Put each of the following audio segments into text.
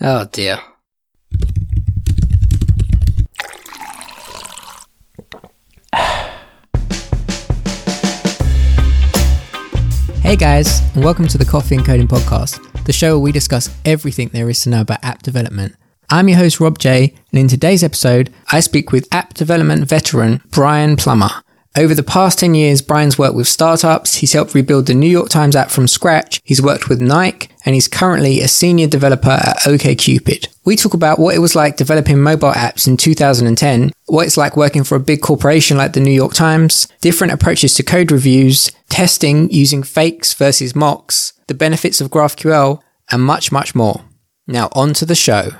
Oh dear. Hey guys, and welcome to the Coffee and Coding Podcast, the show where we discuss everything there is to know about app development. I'm your host, Rob J, and in today's episode, I speak with app development veteran Brian Plummer. Over the past 10 years, Brian's worked with startups, he's helped rebuild the New York Times app from scratch, he's worked with Nike, and he's currently a senior developer at OKCupid. We talk about what it was like developing mobile apps in 2010, what it's like working for a big corporation like the New York Times, different approaches to code reviews, testing using fakes versus mocks, the benefits of GraphQL, and much, much more. Now on to the show.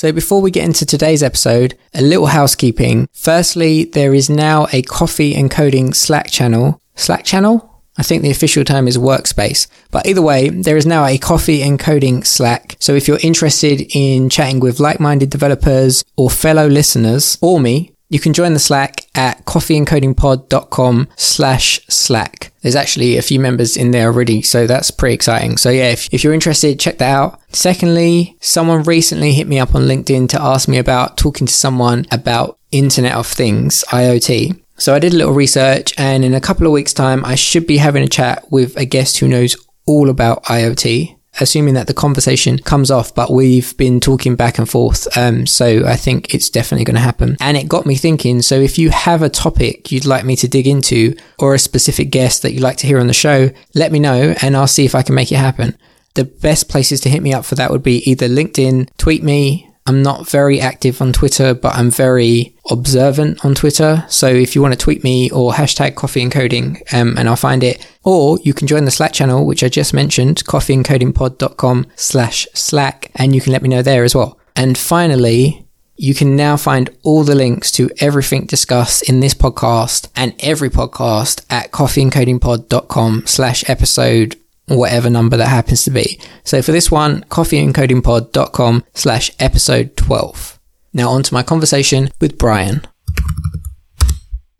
So before we get into today's episode, a little housekeeping. Firstly, there is now a coffee and coding Slack channel. Slack channel? I think the official term is workspace. But either way, there is now a coffee and coding Slack. So if you're interested in chatting with like-minded developers or fellow listeners or me, you can join the Slack at coffeeandcodingpod.com slash Slack. There's actually a few members in there already, so that's pretty exciting. So yeah, if, if you're interested, check that out. Secondly, someone recently hit me up on LinkedIn to ask me about talking to someone about Internet of Things, IoT. So I did a little research and in a couple of weeks time, I should be having a chat with a guest who knows all about IoT assuming that the conversation comes off, but we've been talking back and forth. Um, so I think it's definitely going to happen. And it got me thinking. So if you have a topic you'd like me to dig into or a specific guest that you'd like to hear on the show, let me know and I'll see if I can make it happen. The best places to hit me up for that would be either LinkedIn, tweet me, I'm not very active on Twitter, but I'm very observant on Twitter. So if you want to tweet me or hashtag coffee and coding, um, and I'll find it. Or you can join the Slack channel, which I just mentioned, coffeeandcodingpod.com slash Slack, and you can let me know there as well. And finally, you can now find all the links to everything discussed in this podcast and every podcast at coffeeandcodingpod.com slash episode whatever number that happens to be. So for this one, coffeeandcodingpod.com slash episode 12. Now on to my conversation with Brian.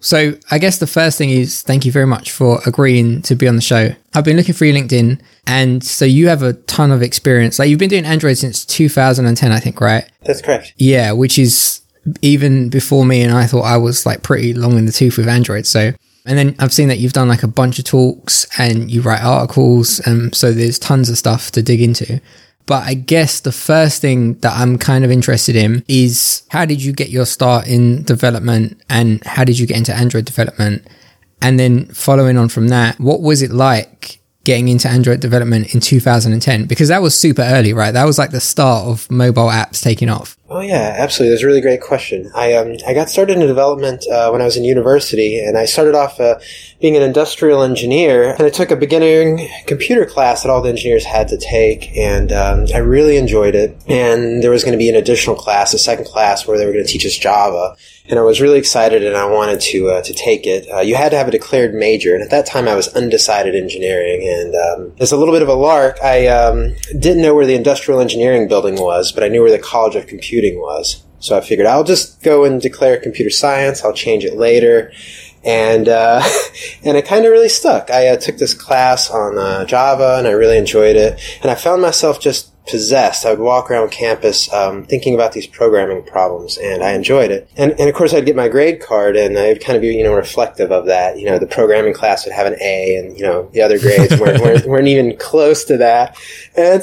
So I guess the first thing is thank you very much for agreeing to be on the show. I've been looking for your LinkedIn and so you have a ton of experience. Like you've been doing Android since 2010, I think, right? That's correct. Yeah, which is even before me and I thought I was like pretty long in the tooth with Android. So and then I've seen that you've done like a bunch of talks and you write articles. And so there's tons of stuff to dig into. But I guess the first thing that I'm kind of interested in is how did you get your start in development and how did you get into Android development? And then following on from that, what was it like getting into Android development in 2010? Because that was super early, right? That was like the start of mobile apps taking off. Oh yeah, absolutely. That's a really great question. I um I got started in development uh, when I was in university, and I started off uh, being an industrial engineer, and I took a beginning computer class that all the engineers had to take, and um, I really enjoyed it. And there was going to be an additional class, a second class, where they were going to teach us Java, and I was really excited, and I wanted to uh, to take it. Uh, you had to have a declared major, and at that time I was undecided in engineering, and um, it's a little bit of a lark. I um, didn't know where the industrial engineering building was, but I knew where the College of Computing computing was. So I figured I'll just go and declare computer science. I'll change it later. And, uh, and it kind of really stuck. I uh, took this class on uh, Java and I really enjoyed it. And I found myself just possessed. I would walk around campus um, thinking about these programming problems, and I enjoyed it. And, and of course, I'd get my grade card, and I'd kind of be you know reflective of that. You know, the programming class would have an A, and you know the other grades weren't, weren't, weren't even close to that. And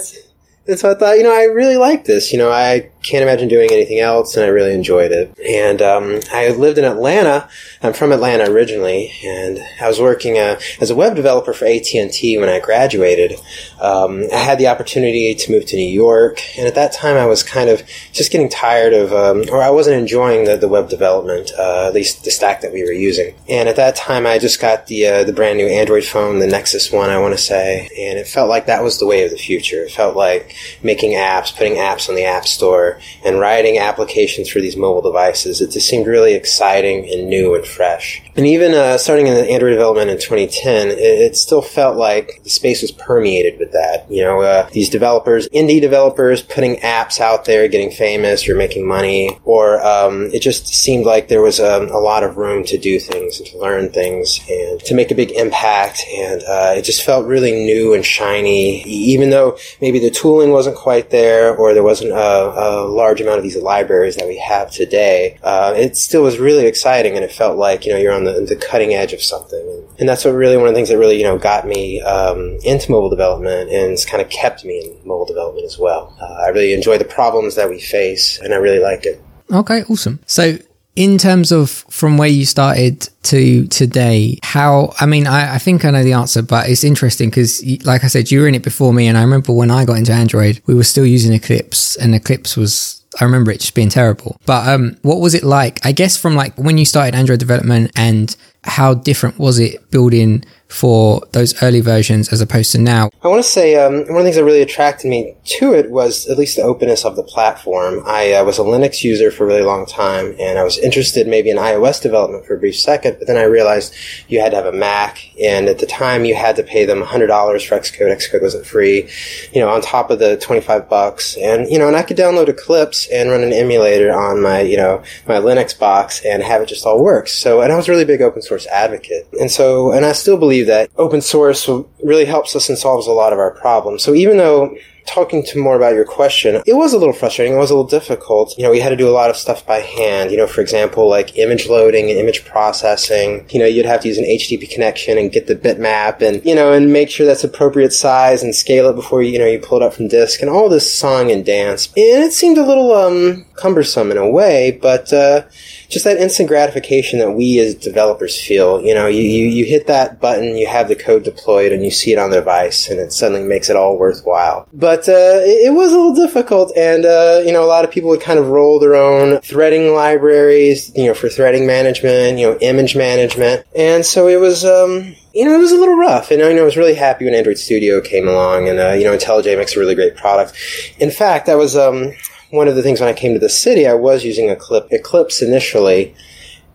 and so I thought, you know, I really like this. You know, I can't imagine doing anything else, and I really enjoyed it. And um, I lived in Atlanta. I'm from Atlanta originally, and I was working uh, as a web developer for AT and T when I graduated. Um, I had the opportunity to move to New York, and at that time, I was kind of just getting tired of, um, or I wasn't enjoying the, the web development, uh, at least the stack that we were using. And at that time, I just got the uh, the brand new Android phone, the Nexus one, I want to say, and it felt like that was the way of the future. It felt like making apps, putting apps on the App Store and writing applications for these mobile devices. It just seemed really exciting and new and fresh. And even uh, starting in the Android development in 2010, it, it, still felt like the space was permeated with that. You know, uh, these developers, indie developers, putting apps out there, getting famous or making money, or um, it just seemed like there was um, a lot of room to do things and to learn things and to make a big impact. And uh, it just felt really new and shiny, even though maybe the tooling wasn't quite there or there wasn't a, a large amount of these libraries that we have today. Uh, it still was really exciting, and it felt like you know you're on the, the cutting edge of something. And that's what really one of the things that really you know got me um, into mobile development and it's kind of kept me in mobile development as well. Uh, I really enjoy the problems that we face, and I really like it. Okay, awesome. So in terms of from where you started to today, how, I mean, I, I think I know the answer, but it's interesting because, like I said, you were in it before me. And I remember when I got into Android, we were still using Eclipse and Eclipse was, I remember it just being terrible. But um, what was it like? I guess from like when you started Android development and how different was it building for those early versions as opposed to now? I want to say um, one of the things that really attracted me to it was at least the openness of the platform. I uh, was a Linux user for a really long time, and I was interested maybe in iOS development for a brief second, but then I realized you had to have a Mac, and at the time you had to pay them $100 for Xcode. Xcode wasn't free, you know, on top of the 25 bucks. And, you know, and I could download Eclipse and run an emulator on my, you know, my Linux box and have it just all work. So, and I was a really big open source advocate. And so, and I still believe believe that open source really helps us and solves a lot of our problems. So even though talking to more about your question, it was a little frustrating. It was a little difficult. You know, we had to do a lot of stuff by hand. You know, for example, like image loading and image processing. You know, you'd have to use an HTTP connection and get the bitmap and, you know, and make sure that's appropriate size and scale it before you, you know, you pull it up from disk and all this song and dance. And it seemed a little, um, cumbersome in a way, but, uh, just that instant gratification that we as developers feel. You know, you, you, you hit that button, you have the code deployed, and you see it on the device, and it suddenly makes it all worthwhile. But uh, it, it, was a little difficult, and uh, you know, a lot of people would kind of roll their own threading libraries, you know, for threading management, you know, image management, and so it was. Um, you know, it was a little rough. And I, you know, I was really happy when Android Studio came along, and uh, you know, IntelliJ makes a really great product. In fact, I was um, one of the things when I came to the city, I was using Eclipse initially,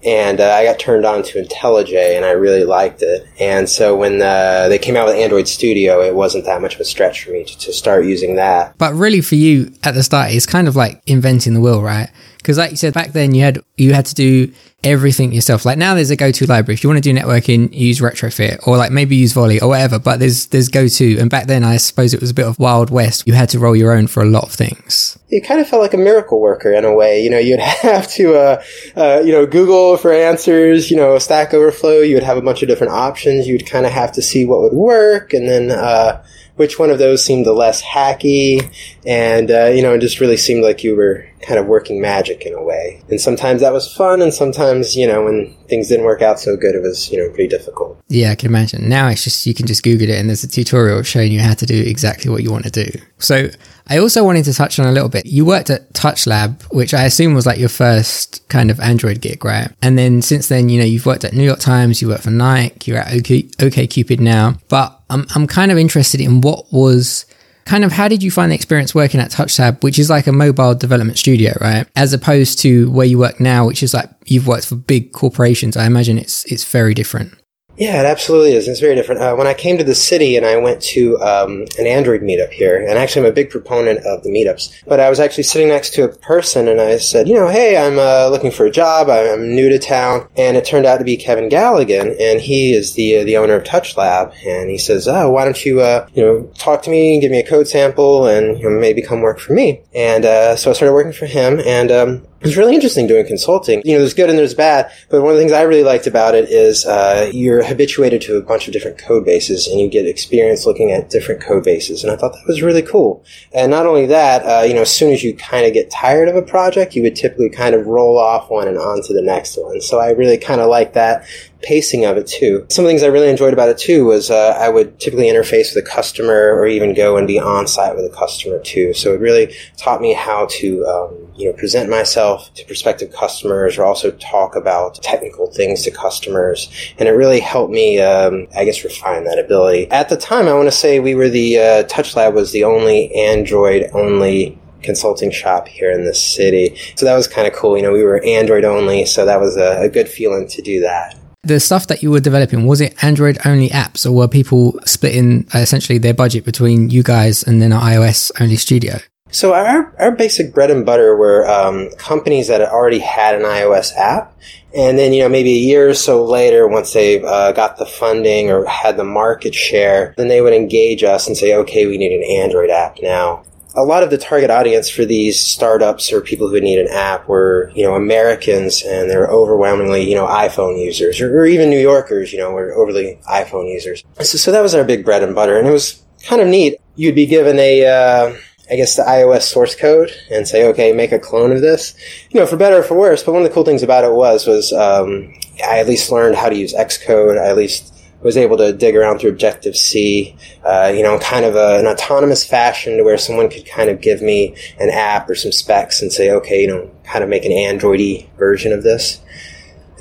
and uh, I got turned on to IntelliJ, and I really liked it. And so when uh, they came out with Android Studio, it wasn't that much of a stretch for me to, to start using that. But really, for you at the start, it's kind of like inventing the wheel, right? Because, like you said, back then you had you had to do everything yourself. Like now there's a go-to library. If you want to do networking, use Retrofit or like maybe use Volley or whatever, but there's, there's go-to. And back then I suppose it was a bit of wild west. You had to roll your own for a lot of things. It kind of felt like a miracle worker in a way. You know, you'd have to, uh, uh, you know, Google for answers, you know, Stack Overflow. You would have a bunch of different options. You'd kind of have to see what would work and then, uh, which one of those seemed the less hacky and uh, you know it just really seemed like you were kind of working magic in a way. And sometimes that was fun and sometimes you know when things didn't work out so good it was you know pretty difficult. Yeah i can imagine. Now it's just you can just google it and there's a tutorial showing you how to do exactly what you want to do. So i also wanted to touch on a little bit you worked at touchlab which i assume was like your first kind of android gig right and then since then you know you've worked at new york times you worked for nike you're at ok, OK Cupid now but I'm, I'm kind of interested in what was kind of how did you find the experience working at TouchLab, which is like a mobile development studio, right? As opposed to where you work now, which is like you've worked for big corporations. I imagine it's it's very different. Yeah, it absolutely is. It's very different. Uh, when I came to the city and I went to um, an Android meetup here, and actually I'm a big proponent of the meetups, but I was actually sitting next to a person and I said, you know, hey, I'm uh, looking for a job. I'm new to town. And it turned out to be Kevin Galligan, and he is the uh, the owner of Touch Lab. And he says, oh, why don't you, uh, you know, talk to me, and give me a code sample, and you know, maybe come work for me. And uh, so I started working for him, and um, it's really interesting doing consulting. You know, there's good and there's bad, but one of the things I really liked about it is uh, you're habituated to a bunch of different code bases and you get experience looking at different code bases. And I thought that was really cool. And not only that, uh, you know, as soon as you kind of get tired of a project, you would typically kind of roll off one and on to the next one. So I really kind of like that pacing of it too. Some of the things I really enjoyed about it too was uh, I would typically interface with a customer or even go and be on site with a customer too. So it really taught me how to um, you know present myself to prospective customers or also talk about technical things to customers, and it really helped me um, I guess refine that ability. At the time, I want to say we were the uh, Touch Lab was the only Android only consulting shop here in the city. So that was kind of cool. You know, we were Android only, so that was a, a good feeling to do that. The stuff that you were developing, was it Android only apps or were people splitting uh, essentially their budget between you guys and then an iOS only studio? So our, our basic bread and butter were um, companies that already had an iOS app, and then you know maybe a year or so later, once they uh, got the funding or had the market share, then they would engage us and say, "Okay, we need an Android app now." A lot of the target audience for these startups or people who need an app were, you know, Americans and they're overwhelmingly, you know, iPhone users or, or, even New Yorkers, you know, were overly iPhone users. So, so, that was our big bread and butter. And it was kind of neat. You'd be given a, uh, I guess the iOS source code and say, okay, make a clone of this, you know, for better or for worse. But one of the cool things about it was, was, um, I at least learned how to use Xcode. I at least was able to dig around through Objective C, uh, you know, kind of a, an autonomous fashion to where someone could kind of give me an app or some specs and say, okay, you know, how to make an Androidy version of this.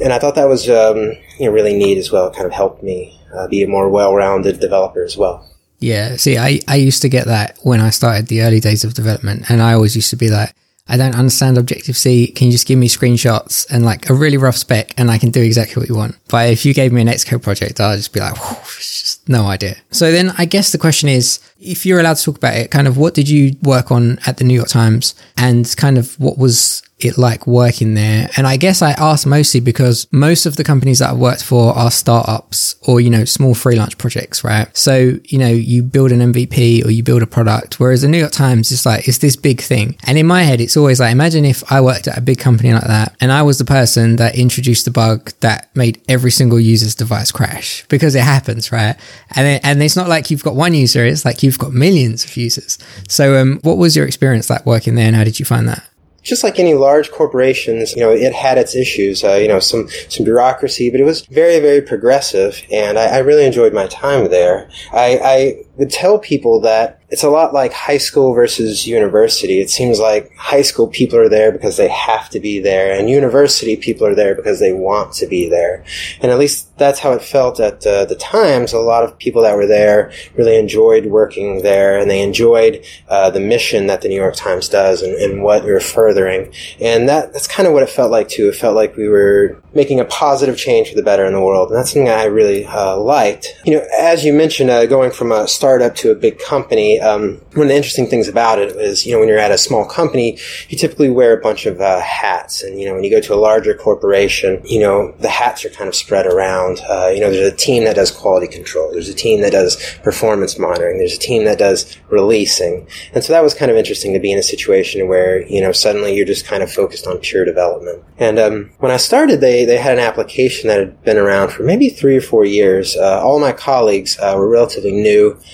And I thought that was, um, you know, really neat as well. It kind of helped me uh, be a more well-rounded developer as well. Yeah. See, I, I used to get that when I started the early days of development and I always used to be like, I don't understand Objective C. Can you just give me screenshots and like a really rough spec and I can do exactly what you want? But if you gave me an Xcode project, I'd just be like, just no idea. So then I guess the question is, if you're allowed to talk about it, kind of what did you work on at the New York Times and kind of what was it like working there? And I guess I asked mostly because most of the companies that I've worked for are startups or, you know, small freelance projects, right? So, you know, you build an MVP or you build a product, whereas the New York Times is like, it's this big thing. And in my head, it's always like, imagine if I worked at a big company like that and I was the person that introduced the bug that made every single user's device crash because it happens, right? And, it, and it's not like you've got one user, it's like you've got millions of users. So, um, what was your experience like working there and how did you find that? Just like any large corporations, you know, it had its issues, uh, you know, some, some bureaucracy, but it was very, very progressive, and I, I really enjoyed my time there. I, I would tell people that it's a lot like high school versus university. It seems like high school people are there because they have to be there, and university people are there because they want to be there. And at least that's how it felt at uh, the Times. A lot of people that were there really enjoyed working there, and they enjoyed uh, the mission that the New York Times does and, and what we are furthering. And that that's kind of what it felt like too. It felt like we were making a positive change for the better in the world, and that's something I really uh, liked. You know, as you mentioned, uh, going from a startup to a big company um, one of the interesting things about it is, you know, when you're at a small company, you typically wear a bunch of uh, hats. And, you know, when you go to a larger corporation, you know, the hats are kind of spread around. Uh, you know, there's a team that does quality control. There's a team that does performance monitoring. There's a team that does releasing. And so that was kind of interesting to be in a situation where, you know, suddenly you're just kind of focused on pure development. And um, when I started, they, they had an application that had been around for maybe three or four years. Uh, all my colleagues uh, were relatively new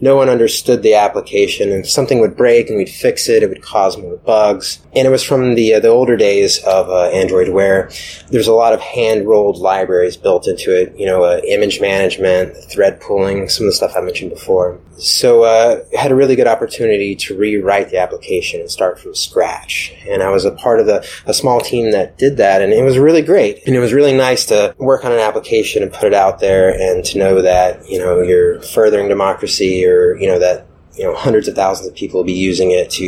no one understood the application, and if something would break and we'd fix it, it would cause more bugs. And it was from the uh, the older days of uh, Android, where there's a lot of hand rolled libraries built into it. You know, uh, image management, thread pooling, some of the stuff I mentioned before. So uh, had a really good opportunity to rewrite the application and start from scratch. And I was a part of the, a small team that did that, and it was really great. And it was really nice to work on an application and put it out there, and to know that you know you're furthering democracy, you know that you know hundreds of thousands of people will be using it to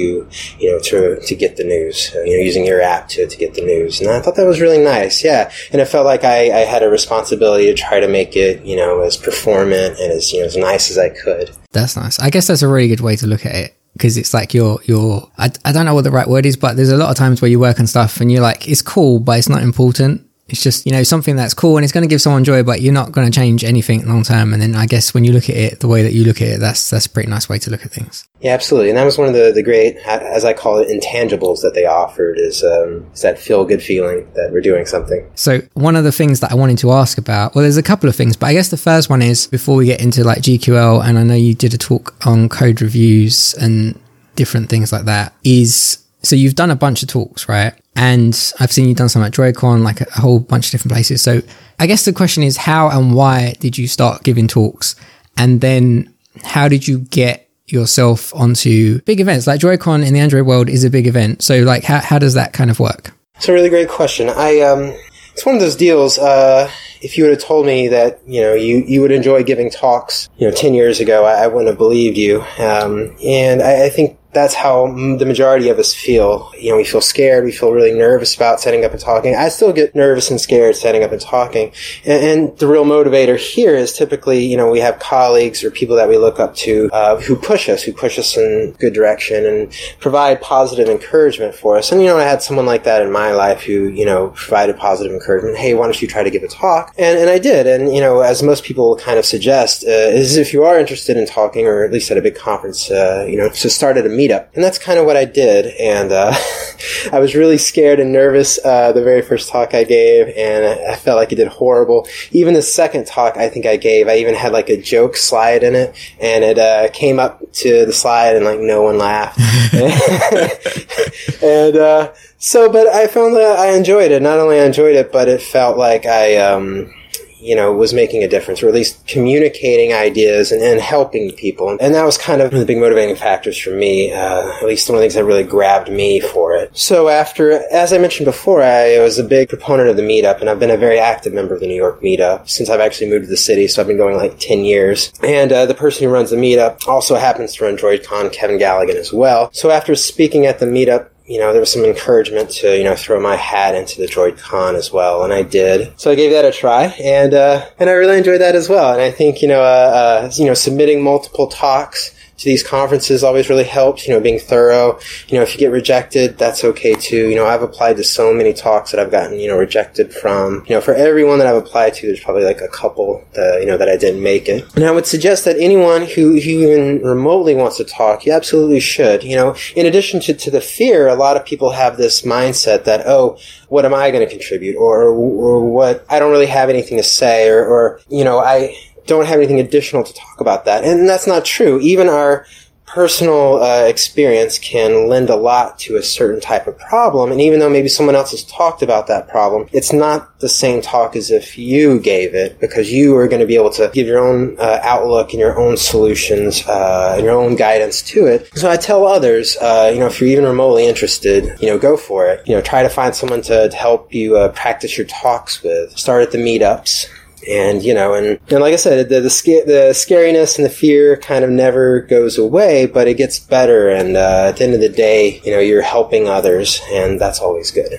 you know to to get the news uh, you know using your app to, to get the news. And i thought that was really nice yeah. And it felt like I, I had a responsibility to try to make it you know as performant and as you know as nice as i could. That's nice. I guess that's a really good way to look at it because it's like you're you're I, I don't know what the right word is but there's a lot of times where you work on stuff and you're like it's cool but it's not important it's just, you know, something that's cool and it's going to give someone joy, but you're not going to change anything long term. And then I guess when you look at it the way that you look at it, that's, that's a pretty nice way to look at things. Yeah, absolutely. And that was one of the, the great, as I call it, intangibles that they offered is, um, is that feel good feeling that we're doing something. So one of the things that I wanted to ask about, well, there's a couple of things, but I guess the first one is before we get into like GQL, and I know you did a talk on code reviews and different things like that, is so you've done a bunch of talks, right? And I've seen you done some at DroidCon, like a, whole bunch of different places. So I guess the question is how and why did you start giving talks? And then how did you get yourself onto big events? Like DroidCon in the Android world is a big event. So like how, how does that kind of work? It's a really great question. I, um, it's one of those deals, uh, if you would have told me that you know you, you would enjoy giving talks you know 10 years ago I, I wouldn't have believed you um, and I, I, think that's how the majority of us feel. You know, we feel scared. We feel really nervous about setting up and talking. I still get nervous and scared setting up and talking. And, and the real motivator here is typically, you know, we have colleagues or people that we look up to uh, who push us, who push us in good direction and provide positive encouragement for us. And, you know, I had someone like that in my life who, you know, provided positive encouragement. Hey, why don't you try to give a talk? And, and I did. And, you know, as most people kind of suggest, uh, is if you are interested in talking or at least at a big conference, uh, you know, to start at a meetup. And that's kind of what I did. And, uh, I was really scared and nervous, uh, the very first talk I gave. And I felt like it did horrible. Even the second talk I think I gave, I even had like a joke slide in it and it, uh, came up to the slide and like no one laughed. and, uh, so, but I found that I enjoyed it. Not only I enjoyed it, but it felt like I, um, you know, was making a difference, or at least communicating ideas and, and helping people. And that was kind of one of the big motivating factors for me, uh, at least one of the things that really grabbed me for it. So after, as I mentioned before, I was a big proponent of the meetup, and I've been a very active member of the New York meetup since I've actually moved to the city, so I've been going like 10 years. And uh, the person who runs the meetup also happens to run DroidCon, Kevin Galligan, as well. So after speaking at the meetup, you know, there was some encouragement to, you know, throw my hat into the Droid Con as well, and I did. So I gave that a try, and, uh, and I really enjoyed that as well. And I think, you know, uh, uh, you know, submitting multiple talks, to these conferences always really helps, you know, being thorough. You know, if you get rejected, that's okay too. You know, I've applied to so many talks that I've gotten, you know, rejected from. You know, for everyone that I've applied to, there's probably like a couple that, you know, that I didn't make it. And I would suggest that anyone who, who even remotely wants to talk, you absolutely should. You know, in addition to, to the fear, a lot of people have this mindset that, oh, what am I going to contribute? Or, or what, I don't really have anything to say, or, or you know, I, don't have anything additional to talk about that. And that's not true. Even our personal uh, experience can lend a lot to a certain type of problem. And even though maybe someone else has talked about that problem, it's not the same talk as if you gave it because you are going to be able to give your own uh, outlook and your own solutions uh, and your own guidance to it. So I tell others, uh, you know, if you're even remotely interested, you know, go for it. You know, try to find someone to, to help you uh, practice your talks with. Start at the meetups and you know, and, and like I said, the the, sca- the scariness and the fear kind of never goes away, but it gets better. And uh, at the end of the day, you know, you're helping others, and that's always good.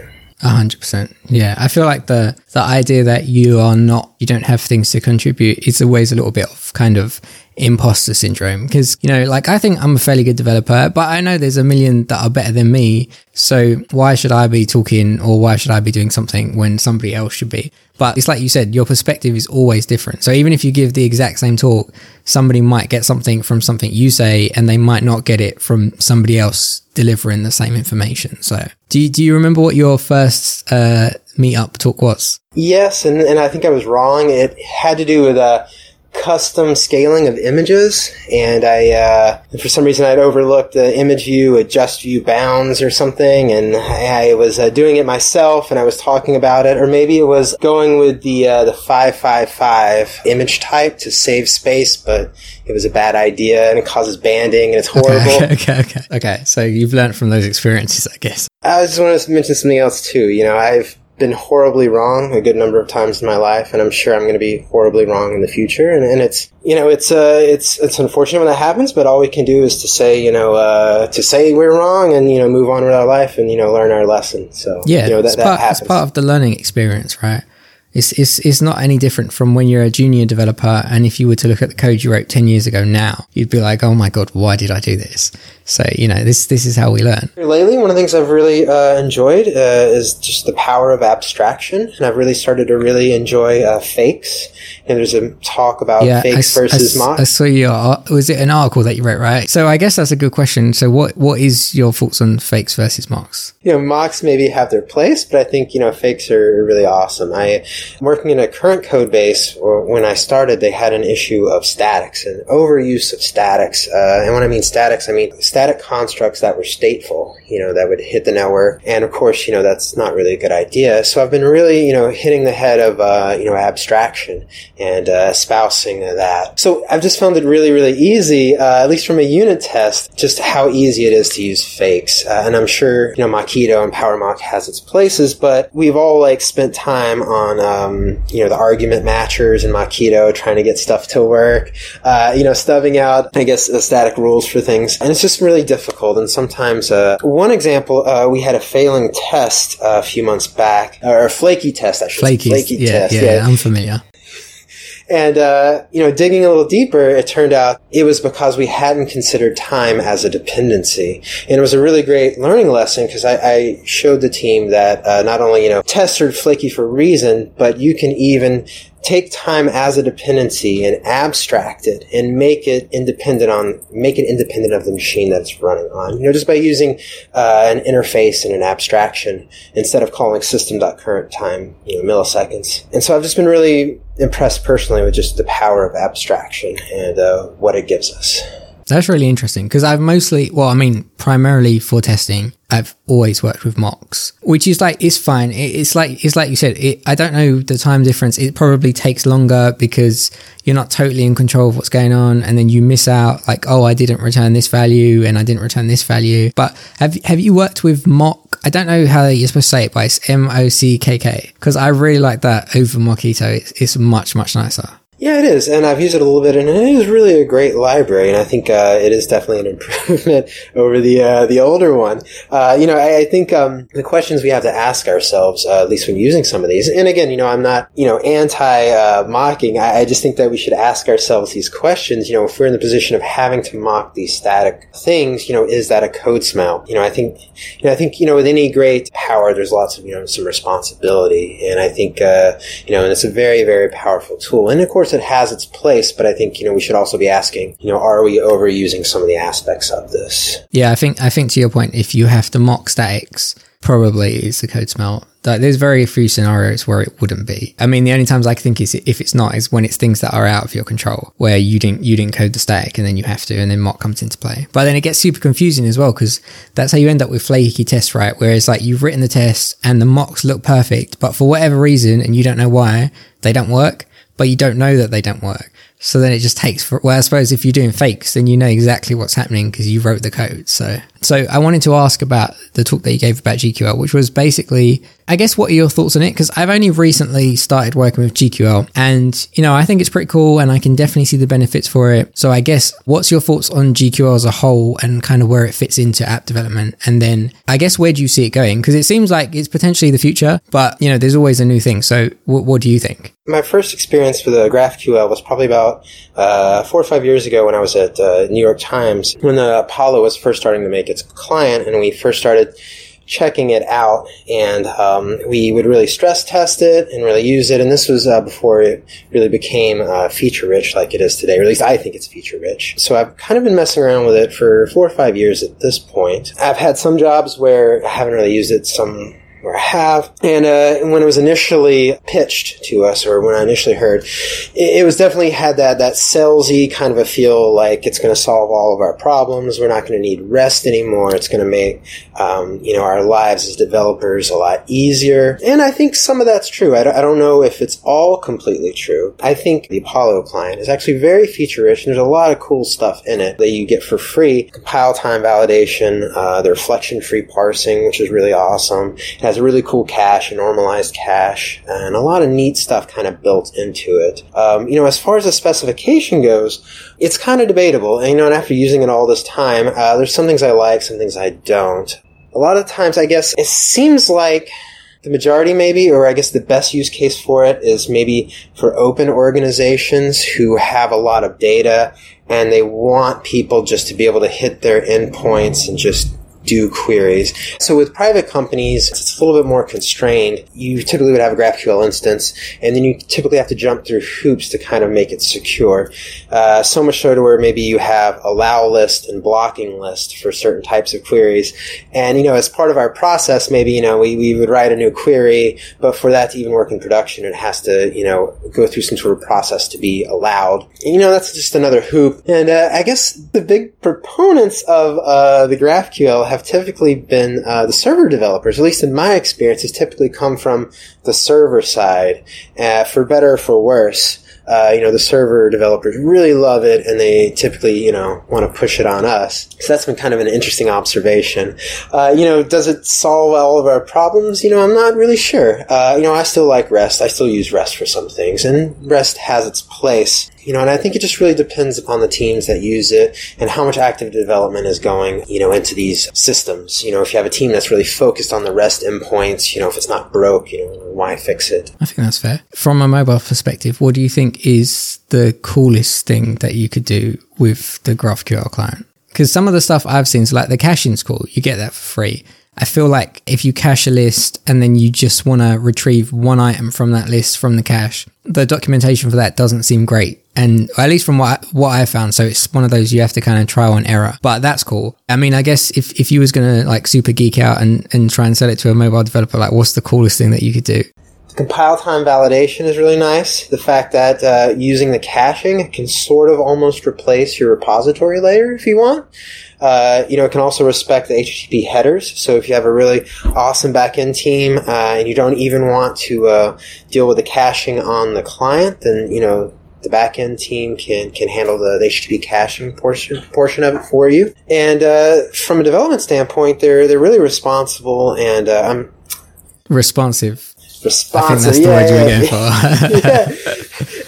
A hundred percent. Yeah. I feel like the, the idea that you are not, you don't have things to contribute is always a little bit of kind of imposter syndrome. Because you know like i think i'm a fairly good developer but i know there's a million that are better than me. So why should i be talking or why should i be doing something when somebody else should be? But it's like you said your perspective is always different. So even if you give the exact same talk somebody might get something from something you say and they might not get it from somebody else delivering the same information. So do you, do you remember what your first uh meetup talk was yes and, and i think i was wrong it had to do with uh custom scaling of images, and I, uh, for some reason, I'd overlooked the image view adjustViewBounds or something, and I, I was uh, doing it myself, and I was talking about it, or maybe it was going with the uh, the five five five image type to save space, but it was a bad idea, and it causes banding, and it's horrible. Okay, okay, okay. Okay, so you've learned from those experiences, I guess. I just want to mention something else too. You know, I've been horribly wrong a good number of times in my life, and I'm sure I'm going to be horribly wrong in the future. And, and it's you know it's uh, it's it's unfortunate when that happens, but all we can do is to say you know uh, to say we're wrong and you know move on with our life and you know learn our lesson. So yeah, you know, that, it's, part, that it's part of the learning experience, right? It's, it's, it's not any different from when you're a junior developer. And if you were to look at the code you wrote 10 years ago now, you'd be like, oh my God, why did I do this? So, you know, this, this is how we learn. Lately, one of the things I've really uh, enjoyed uh, is just the power of abstraction. And I've really started to really enjoy uh, fakes. And there's a talk about yeah, fakes I, versus I, mocks. I saw your, was it an article that you wrote, right? So I guess that's a good question. So what, what is your thoughts on fakes versus mocks? You know, mocks maybe have their place, but I think, you know, fakes are really awesome. I, working in a current code base, when I started, they had an issue of statics and overuse of statics. Uh, and when I mean statics, I mean static constructs that were stateful, you know, that would hit the network. And of course, you know, that's not really a good idea. So I've been really, you know, hitting the head of, uh, you know, abstraction and uh, espousing that. So I've just found it really, really easy, uh, at least from a unit test, just how easy it is to use fakes. Uh, and I'm sure, you know, Mockito and PowerMock has its places, but we've all like spent time on uh, um, you know, the argument matchers in Mockito trying to get stuff to work, uh, you know, stubbing out, I guess, the static rules for things. And it's just really difficult. And sometimes, uh, one example, uh, we had a failing test a few months back, or a flaky test, I should Flaky, say. Flaky yeah, test. yeah, yeah, I'm familiar. And, uh, you know, digging a little deeper, it turned out it was because we hadn't considered time as a dependency. And it was a really great learning lesson because I, I, showed the team that uh, not only, you know, tests are flaky for reason, but you can even take time as a dependency and abstract it and make it independent on make it independent of the machine that it's running on. You know just by using uh, an interface and an abstraction instead of calling system.current time you know milliseconds. And so i've just been really impressed personally with just the power of abstraction and uh, what it gives us. That's really interesting because I've mostly, well, I mean, primarily for testing, I've always worked with mocks, which is like, it's fine. it's like, it's like you said, it, I don't know the time difference. It probably takes longer because you're not totally in control of what's going on. And then you miss out like, oh, I didn't return this value and I didn't return this value. But have, have you worked with MockK? I don't know how you're supposed to say it, but it's M O C K K because I really like that over Mockito. It's, it's much, much nicer. Yeah, it is, and I've used it a little bit, and it is really a great library, and I think uh, it is definitely an improvement over the uh, the older one. Uh, you know, I, I think um, the questions we have to ask ourselves, uh, at least when using some of these, and again, you know, I'm not you know anti uh, mocking. I, I, just think that we should ask ourselves these questions. You know, if we're in the position of having to mock these static things, you know, is that a code smell? You know, I think, you know, I think you know, with any great power, there's lots of you know some responsibility, and I think uh, you know, and it's a very very powerful tool, and of course course, it has its place, but I think you know we should also be asking, you know, are we overusing some of the aspects of this? Yeah, I think I think to your point, if you have to mock statics, probably it's the code smell. Like, there's very few scenarios where it wouldn't be. I mean, the only times I think is if it's not is when it's things that are out of your control, where you didn't you didn't code the static and then you have to, and then mock comes into play. But then it gets super confusing as well because that's how you end up with flaky tests, right? Whereas like you've written the tests and the mocks look perfect, but for whatever reason, and you don't know why, they don't work but you don't know that they don't work. So then it just takes for, well, I suppose if you're doing fakes, then you know exactly what's happening because you wrote the code. So, so I wanted to ask about the talk that you gave about GQL, which was basically, I guess, what are your thoughts on it? Because I've only recently started working with GQL and, you know, I think it's pretty cool and I can definitely see the benefits for it. So I guess what's your thoughts on GQL as a whole and kind of where it fits into app development? And then I guess where do you see it going? Because it seems like it's potentially the future, but, you know, there's always a new thing. So w- what do you think? My first experience with the GraphQL was probably about uh, four or five years ago when I was at uh, New York Times when the Apollo was first starting to make its client, and we first started checking it out, and um, we would really stress test it and really use it. And this was uh, before it really became uh, feature rich like it is today, or at least I think it's feature rich. So I've kind of been messing around with it for four or five years at this point. I've had some jobs where I haven't really used it, some or have. And uh, when it was initially pitched to us, or when I initially heard, it, it was definitely had that that salesy kind of a feel, like it's going to solve all of our problems. We're not going to need rest anymore. It's going to make um, you know our lives as developers a lot easier. And I think some of that's true. I don't, know if it's all completely true. I think the Apollo client is actually very feature rich. There's a lot of cool stuff in it that you get for free. Compile time validation, uh, the reflection free parsing, which is really awesome. It has a really cool cache, a normalized cache, and a lot of neat stuff kind of built into it. Um, you know, as far as the specification goes, it's kind of debatable. And, you know, and after using it all this time, uh, there's some things I like, some things I don't. A lot of times, I guess, it seems like the majority maybe, or I guess the best use case for it is maybe for open organizations who have a lot of data and they want people just to be able to hit their endpoints and just do queries. So with private companies, it's a little bit more constrained. You typically would have a GraphQL instance, and then you typically have to jump through hoops to kind of make it secure. Uh, so much so to where maybe you have allow list and blocking list for certain types of queries. And, you know, as part of our process, maybe, you know, we, we would write a new query, but for that to even work in production, it has to, you know, go through some sort of process to be allowed. And, you know, that's just another hoop. And uh, I guess the big proponents of uh, the GraphQL have typically been uh, the server developers, at least in my experience, has typically come from the server side, uh, for better or for worse. uh, you know, the server developers really love it and they typically, you know, want to push it on us. So that's been kind of an interesting observation. Uh, you know, does it solve all of our problems? You know, I'm not really sure. Uh, you know, I still like REST. I still use REST for some things and REST has its place you know, and I think it just really depends upon the teams that use it and how much active development is going, you know, into these systems. You know, if you have a team that's really focused on the REST endpoints, you know, if it's not broke, you know, why fix it? I think that's fair. From a mobile perspective, what do you think is the coolest thing that you could do with the GraphQL client? Because some of the stuff I've seen is like the caching's cool. You get that for free. I feel like if you cache a list and then you just want to retrieve one item from that list from the cache, the documentation for that doesn't seem great. And at least from what I, what I found, so it's one of those you have to kind of trial and error. But that's cool. I mean, I guess if, if you was gonna like super geek out and, and try and sell it to a mobile developer, like what's the coolest thing that you could do? Compile time validation is really nice. The fact that uh, using the caching can sort of almost replace your repository layer if you want. Uh, you know, it can also respect the HTTP headers. So if you have a really awesome backend team uh, and you don't even want to uh, deal with the caching on the client, then you know the backend team can can handle the, the HTTP caching portion portion of it for you. And uh, from a development standpoint, they're they're really responsible and uh, I'm responsive responsive. I think that's the yeah,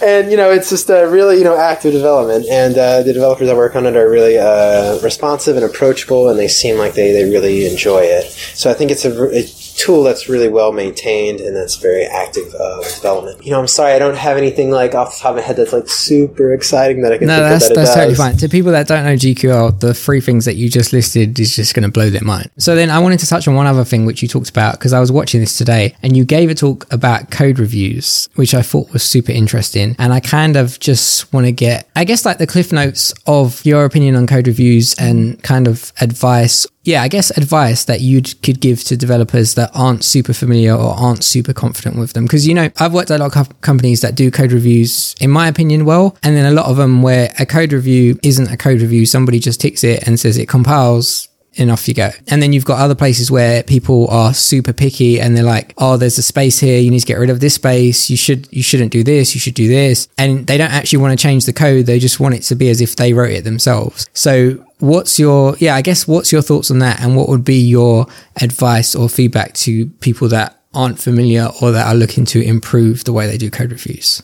yeah. And, you know, it's just a really, you know, active development. And uh, the developers that work on it are really uh, responsive and approachable, and they seem like they, they really enjoy it. So I think it's a, a tool that's really well maintained and that's very active uh, development. You know, I'm sorry I don't have anything like off the top of my head that's like super exciting that I can. No, that's that that's totally fine. To people that don't know GQL, the three things that you just listed is just going to blow their mind. So then I wanted to touch on one other thing which you talked about because I was watching this today and you gave a talk about code reviews, which I thought was super interesting, and I kind of just want to get, I guess, like the cliff notes of your opinion on code reviews and kind of advice yeah, I guess advice that you could give to developers that aren't super familiar or aren't super confident with them. Because, you know, I've worked at a lot of companies that do code reviews, in my opinion, well. And then a lot of them where a code review isn't a code review. Somebody just ticks it and says it compiles and off you go. And then you've got other places where people are super picky and they're like, "Oh, there's a space here. You need to get rid of this space. You should you shouldn't do this. You should do this." And they don't actually want to change the code. They just want it to be as if they wrote it themselves. So, what's your yeah, I guess what's your thoughts on that and what would be your advice or feedback to people that aren't familiar or that are looking to improve the way they do code reviews?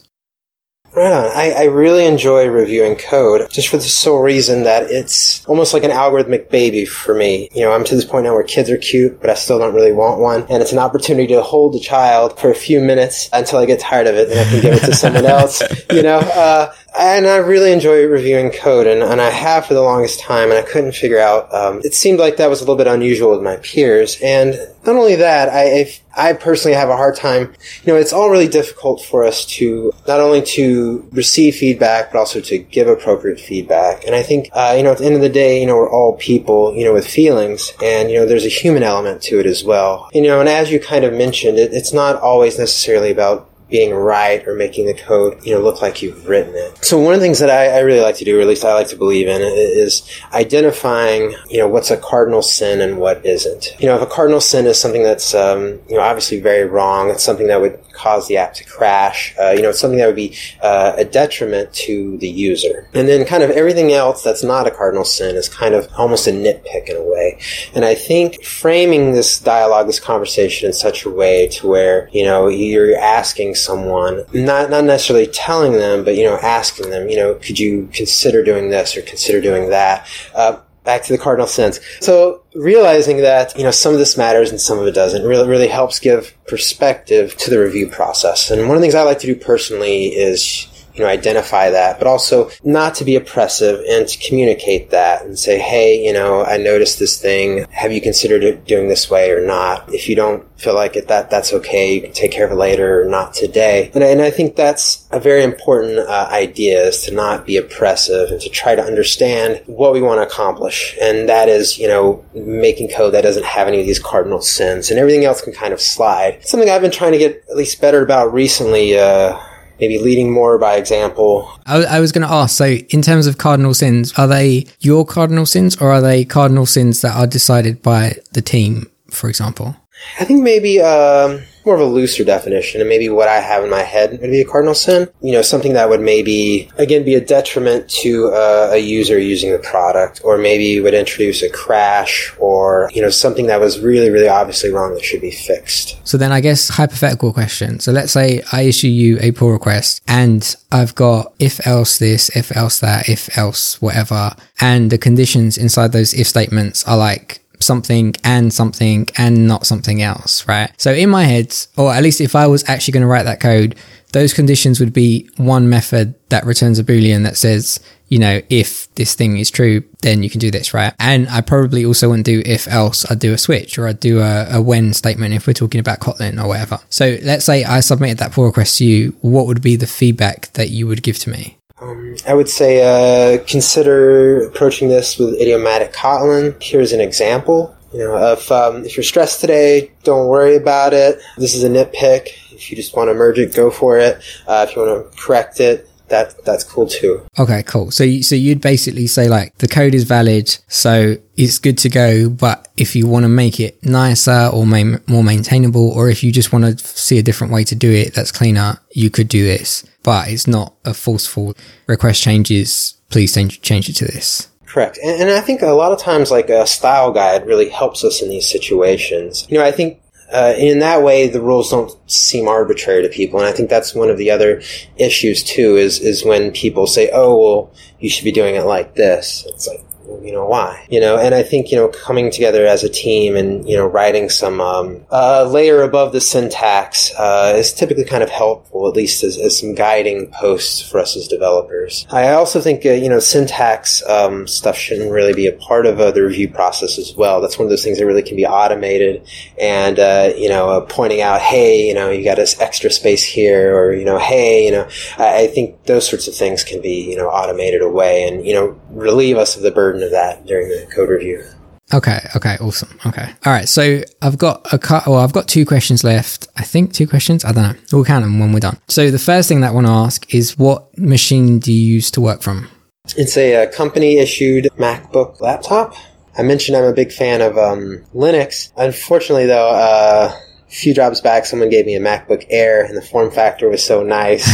Right on. I, I really enjoy reviewing code just for the sole reason that it's almost like an algorithmic baby for me. You know, I'm to this point now where kids are cute, but I still don't really want one. And it's an opportunity to hold a child for a few minutes until I get tired of it and I can give it to someone else. You know, uh, and I really enjoy reviewing code, and, and I have for the longest time, and I couldn't figure out. Um, it seemed like that was a little bit unusual with my peers, and not only that, I, I personally have a hard time. You know, it's all really difficult for us to not only to receive feedback, but also to give appropriate feedback. And I think, uh, you know, at the end of the day, you know, we're all people, you know, with feelings, and you know, there's a human element to it as well. You know, and as you kind of mentioned, it, it's not always necessarily about being right or making the code, you know, look like you've written it. So one of the things that I, I, really like to do, or at least I like to believe in, is identifying, you know, what's a cardinal sin and what isn't. You know, if a cardinal sin is something that's, um, you know, obviously very wrong, it's something that would cause the app to crash, uh, you know, it's something that would be uh, a detriment to the user. And then kind of everything else that's not a cardinal sin is kind of almost a nitpick in a way. And I think framing this dialogue, this conversation in such a way to where, you know, you're asking someone, not not necessarily telling them, but you know, asking them, you know, could you consider doing this or consider doing that? Uh, back to the cardinal sins. So realizing that you know some of this matters and some of it doesn't really really helps give perspective to the review process. And one of the things I like to do personally is you know, identify that, but also not to be oppressive and to communicate that and say, hey, you know, I noticed this thing. Have you considered doing this way or not? If you don't feel like it, that that's okay. You can take care of it later or not today. And, and I think that's a very important uh, idea is to not be oppressive and to try to understand what we want to accomplish. And that is, you know, making code that doesn't have any of these cardinal sins and everything else can kind of slide. Something I've been trying to get at least better about recently, uh, maybe leading more by example. I, I was going to ask so, in terms of cardinal sins, are they your cardinal sins or are they cardinal sins that are decided by the team, for example? I think maybe. Um, more of a looser definition, and maybe what I have in my head would be a cardinal sin. You know, something that would maybe again be a detriment to uh, a user using the product, or maybe would introduce a crash, or you know something that was really really obviously wrong that should be fixed. So then, I guess hypothetical question. So let's say I issue you a pull request, and I've got if else this, if else that, if else whatever, and the conditions inside those if statements are like something and something and not something else, right? So in my head, or at least if I was actually going to write that code, those conditions would be one method that returns a boolean that says, you know, if this thing is true, then you can do this, right? And I probably also wouldn't do if else, I'd do a switch or I'd do a, a when statement if we're talking about Kotlin or whatever. So let's say I submitted that pull request to you. What would be the feedback that you would give to me? Um, I would say uh, consider approaching this with idiomatic Kotlin. Here's an example. You know, if um, if you're stressed today, don't worry about it. This is a nitpick. If you just want to merge it, go for it. Uh, if you want to correct it, that that's cool too. Okay, cool. So you, so you'd basically say like the code is valid, so it's good to go. But if you want to make it nicer or ma- more maintainable, or if you just want to see a different way to do it that's cleaner, you could do this. But it's not a forceful request changes. Please change change it to this. Correct. And, and I think a lot of times, like a style guide really helps us in these situations. You know, I think uh, in that way, the rules don't seem arbitrary to people, and I think that's one of the other issues too. Is is when people say, "Oh, well, you should be doing it like this." It's like, you know why you know and i think you know coming together as a team and you know writing some um, uh, layer above the syntax uh, is typically kind of helpful at least as, as, some guiding posts for us as developers i also think uh, you know syntax um, stuff shouldn't really be a part of uh, the review process as well that's one of those things that really can be automated and uh, you know uh, pointing out hey you know you got this extra space here or you know hey you know I, I think those sorts of things can be you know automated away and you know relieve us of the burden of that during the code review. Okay. Okay. Awesome. Okay. All right. So I've got a cut. Well, I've got two questions left. I think two questions. I don't know. We'll count them when we're done. So the first thing that I want to ask is, what machine do you use to work from? It's a, a company issued MacBook laptop. I mentioned I'm a big fan of um, Linux. Unfortunately, though, uh, a few jobs back, someone gave me a MacBook Air, and the form factor was so nice.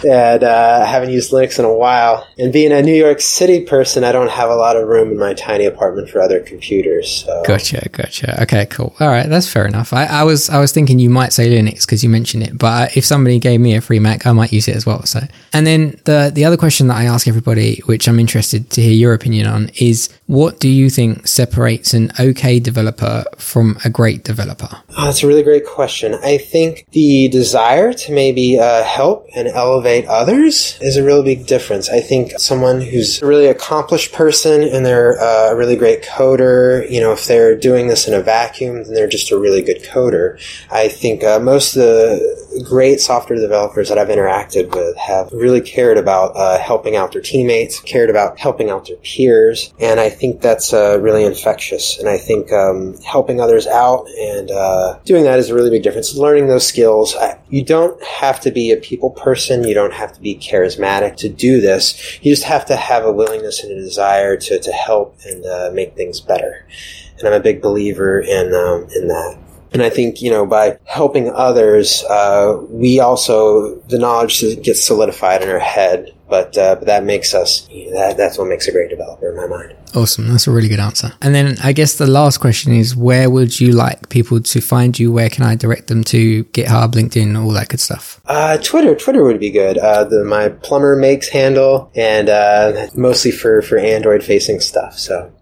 and uh, I haven't used Linux in a while. And being a New York City person, I don't have a lot of room in my tiny apartment for other computers. So. Gotcha, gotcha. Okay, cool. All right, that's fair enough. I, I was I was thinking you might say Linux because you mentioned it, but if somebody gave me a free Mac, I might use it as well. So, and then the the other question that I ask everybody, which I'm interested to hear your opinion on, is what do you think separates an okay developer from a great developer? Oh, that's a really great question. I think the desire to maybe uh, help and elevate others is a really big difference. I think someone who's a really accomplished person and they're uh, a really great coder, you know, if they're doing this in a vacuum, then they're just a really good coder. I think uh, most of the great software developers that I've interacted with have really cared about uh, helping out their teammates, cared about helping out their peers, and I think that's uh, really infectious. And I think um, helping others out and uh, doing that is a really big difference. Learning those skills. You don't have to be a people person. You don't have to be charismatic to do this. You just have to have a willingness and a desire to, to help and uh, make things better. And I'm a big believer in um, in that. And I think, you know, by helping others, uh, we also, the knowledge gets solidified in our head. But, uh, but that makes us, that, that's what makes a great developer in my mind. Awesome. That's a really good answer. And then I guess the last question is where would you like people to find you? Where can I direct them to GitHub, LinkedIn, all that good stuff? Uh, Twitter. Twitter would be good. Uh, the, my Plummer Makes handle and, uh, mostly for, for Android facing stuff. So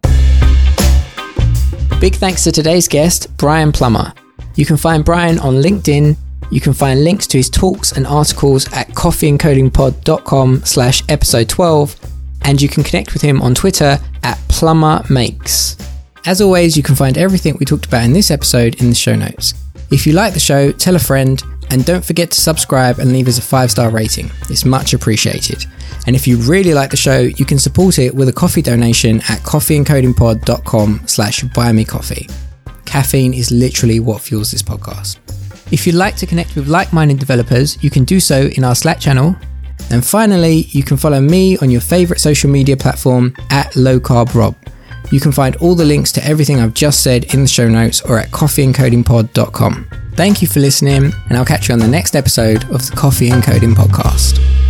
Big thanks to today's guest, Brian Plummer. You can find Brian on LinkedIn. You can find links to his talks and articles at coffeeandcodingpod.com slash episode 12, and you can connect with him on Twitter at Plummer Makes. As always, you can find everything we talked about in this episode in the show notes. If you like the show, tell a friend, and don't forget to subscribe and leave us a five star rating. It's much appreciated. And if you really like the show, you can support it with a coffee donation at coffeeandcodingpod.com slash buy me coffee. Caffeine is literally what fuels this podcast. If you'd like to connect with like minded developers, you can do so in our Slack channel. And finally, you can follow me on your favorite social media platform at Low Carb Rob. You can find all the links to everything I've just said in the show notes or at coffeeandcodingpod.com. Thank you for listening, and I'll catch you on the next episode of the Coffee and Coding Podcast.